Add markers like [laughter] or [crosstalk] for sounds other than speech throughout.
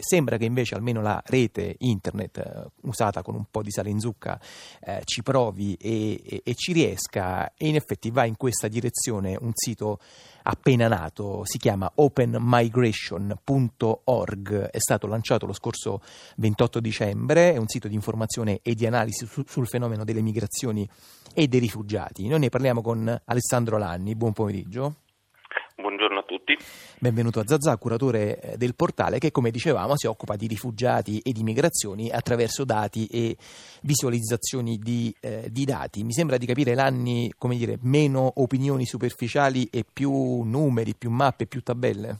sembra che invece almeno la rete internet eh, usata con un po' di sale in zucca eh, ci provi e, e, e ci riesca e in effetti va in questa direzione un sito appena nato, si chiama openmigration.org, è stato lanciato lo scorso 28 dicembre, è un sito di informazione e di analisi su, sul fenomeno delle migrazioni e dei rifugiati. Noi ne parliamo con Alessandro Lanni, buon pomeriggio. Tutti. Benvenuto a Zazà, curatore eh, del portale che, come dicevamo, si occupa di rifugiati e di migrazioni attraverso dati e visualizzazioni di, eh, di dati. Mi sembra di capire l'anni, come dire, meno opinioni superficiali e più numeri, più mappe, più tabelle.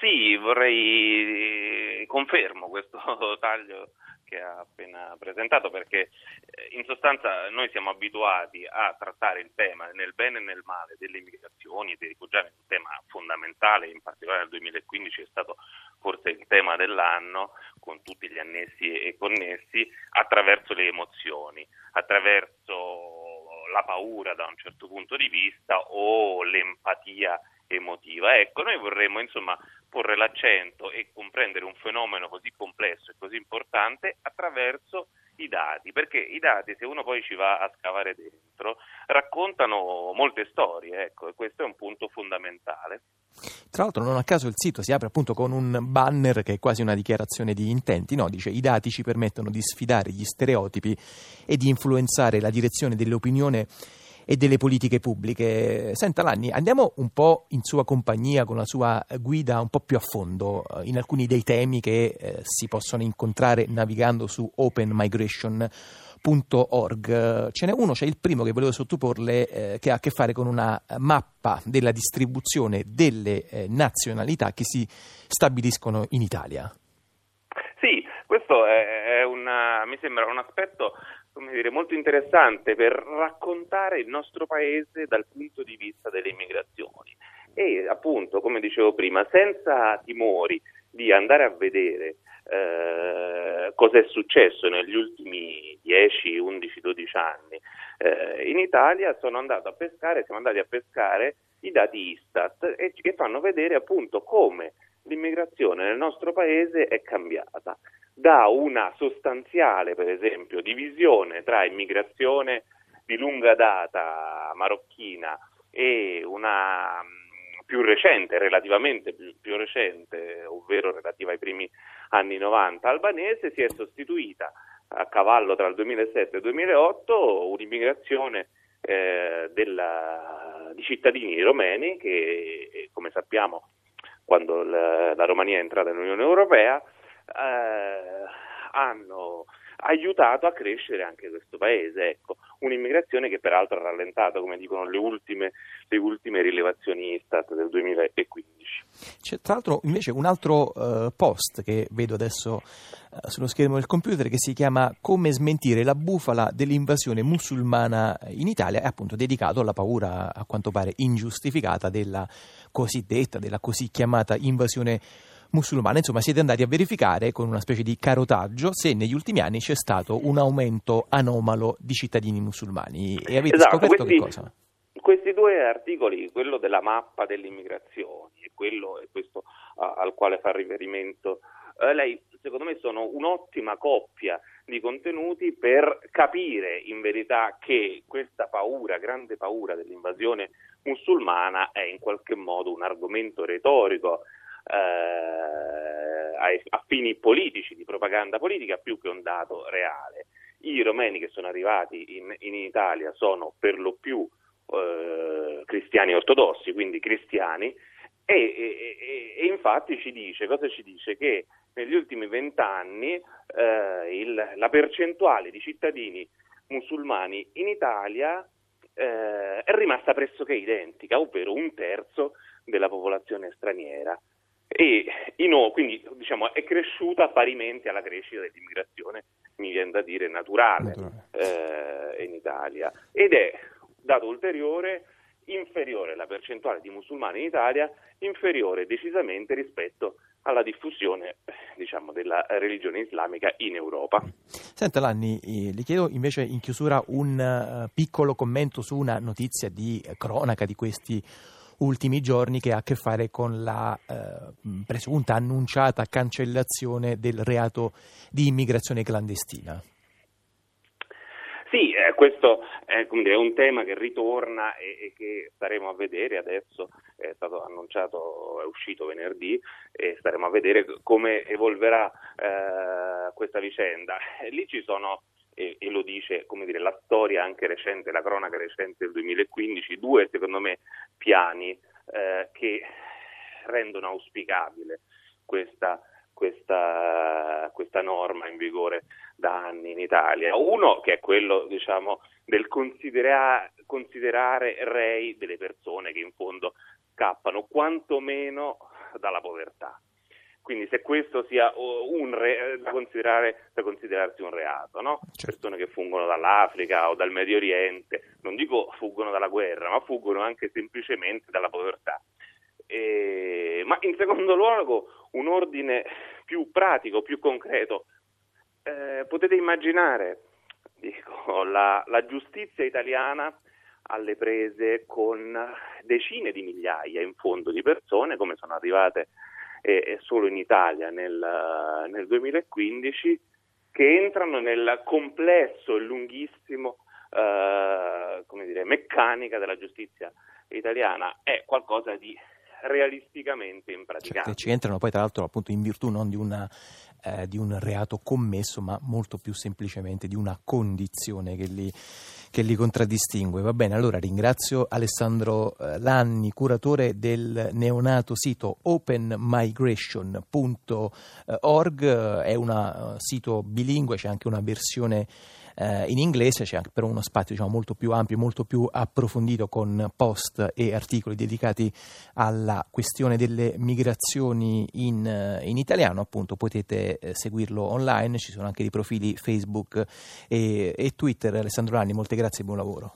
Sì, vorrei confermo questo [laughs] taglio che ha appena presentato perché eh, in sostanza noi siamo abituati a trattare il tema nel bene e nel male delle immigrazioni e dei rifugiati, un tema fondamentale, in particolare nel 2015 è stato forse il tema dell'anno con tutti gli annessi e connessi attraverso le emozioni, attraverso la paura da un certo punto di vista o l'empatia emotiva. Ecco, noi vorremmo insomma porre l'accento e comprendere un fenomeno così complesso e così importante attraverso i dati, perché i dati, se uno poi ci va a scavare dentro, raccontano molte storie, ecco, e questo è un punto fondamentale. Tra l'altro, non a caso il sito si apre appunto con un banner che è quasi una dichiarazione di intenti, no? Dice i dati ci permettono di sfidare gli stereotipi e di influenzare la direzione dell'opinione e delle politiche pubbliche. Senta Lanni, andiamo un po' in sua compagnia con la sua guida un po' più a fondo eh, in alcuni dei temi che eh, si possono incontrare navigando su openmigration.org. Ce n'è uno, c'è il primo che volevo sottoporle, eh, che ha a che fare con una mappa della distribuzione delle eh, nazionalità che si stabiliscono in Italia. Sì, questo è una, mi sembra un aspetto come dire, molto interessante per raccontare il nostro paese dal punto di vista delle immigrazioni. E appunto, come dicevo prima, senza timori di andare a vedere eh, cosa è successo negli ultimi 10, 11, 12 anni eh, in Italia, sono andato a pescare, siamo andati a pescare i dati Istat e che fanno vedere appunto come l'immigrazione nel nostro paese è cambiata. Da una sostanziale, per esempio, divisione tra immigrazione di lunga data marocchina e una mm, più recente, relativamente più, più, recente, ovvero relativa ai primi anni 90 albanese, si è sostituita a cavallo tra il 2007 e il 2008 un'immigrazione eh, della, di cittadini romeni che, come sappiamo, quando la, la Romania è entrata nell'Unione Europea, eh, hanno aiutato a crescere anche questo paese. Ecco, un'immigrazione che peraltro ha rallentato, come dicono le ultime, le ultime rilevazioni Istat del 2015. C'è tra l'altro invece un altro uh, post che vedo adesso uh, sullo schermo del computer che si chiama Come smentire la bufala dell'invasione musulmana in Italia, è appunto dedicato alla paura a quanto pare ingiustificata della cosiddetta, della così chiamata invasione musulmana musulmana. Insomma, siete andati a verificare con una specie di carotaggio se negli ultimi anni c'è stato un aumento anomalo di cittadini musulmani. E avete esatto, scoperto questi, che cosa? Questi due articoli, quello della mappa delle immigrazioni e quello è questo uh, al quale fa riferimento uh, lei, secondo me sono un'ottima coppia di contenuti per capire in verità che questa paura, grande paura dell'invasione musulmana è in qualche modo un argomento retorico eh, a fini politici, di propaganda politica, più che un dato reale. I romeni che sono arrivati in, in Italia sono per lo più eh, cristiani ortodossi, quindi cristiani, e, e, e, infatti ci dice, cosa ci dice? Che negli ultimi vent'anni eh, la percentuale di cittadini musulmani in Italia eh, è rimasta pressoché identica, ovvero un terzo della popolazione straniera e in, quindi diciamo, è cresciuta parimenti alla crescita dell'immigrazione, mi viene da dire naturale, naturale. Eh, in Italia ed è dato ulteriore inferiore la percentuale di musulmani in Italia, inferiore decisamente rispetto alla diffusione diciamo, della religione islamica in Europa. Senta Lanni, eh, le chiedo invece in chiusura un uh, piccolo commento su una notizia di cronaca di questi ultimi giorni che ha a che fare con la eh, presunta annunciata cancellazione del reato di immigrazione clandestina. Sì, eh, questo è, dire, un tema che ritorna e, e, che staremo a vedere adesso, è stato annunciato, è uscito venerdì e staremo a vedere come evolverà eh, questa vicenda. E lì ci sono e, e, lo dice dire, la storia anche recente, la cronaca recente del 2015, due secondo me piani eh, che rendono auspicabile questa, questa, questa, norma in vigore da anni in Italia. Uno che è quello diciamo, del considera- considerare rei delle persone che in fondo scappano quantomeno dalla povertà. Quindi se questo sia un re, da, da, considerarsi un reato, no? certo. persone che fuggono dall'Africa o dal Medio Oriente, non dico fuggono dalla guerra, ma fuggono anche semplicemente dalla povertà. E, ma in secondo luogo un ordine più pratico, più concreto. Eh, potete immaginare dico, la, la giustizia italiana alle prese con decine di migliaia in fondo di persone come sono arrivate e solo in Italia nel, nel 2015, che entrano nel complesso e lunghissimo eh, come dire, meccanica della giustizia italiana. È qualcosa di realisticamente impraticabile. Certo, ci entrano poi tra l'altro appunto in virtù non di, una, eh, di un reato commesso, ma molto più semplicemente di una condizione che li, che li contraddistingue. Va bene, allora ringrazio Alessandro eh, Lanni, curatore del neonato sito openmigration.org, è un eh, sito bilingue, c'è anche una versione eh, in inglese, c'è anche però uno spazio diciamo, molto più ampio, molto più approfondito con post e articoli dedicati alla questione delle migrazioni in, eh, in italiano, appunto potete eh, seguirlo online, ci sono anche dei profili Facebook e, e Twitter. Alessandro Lanni, molte grazie e buon lavoro.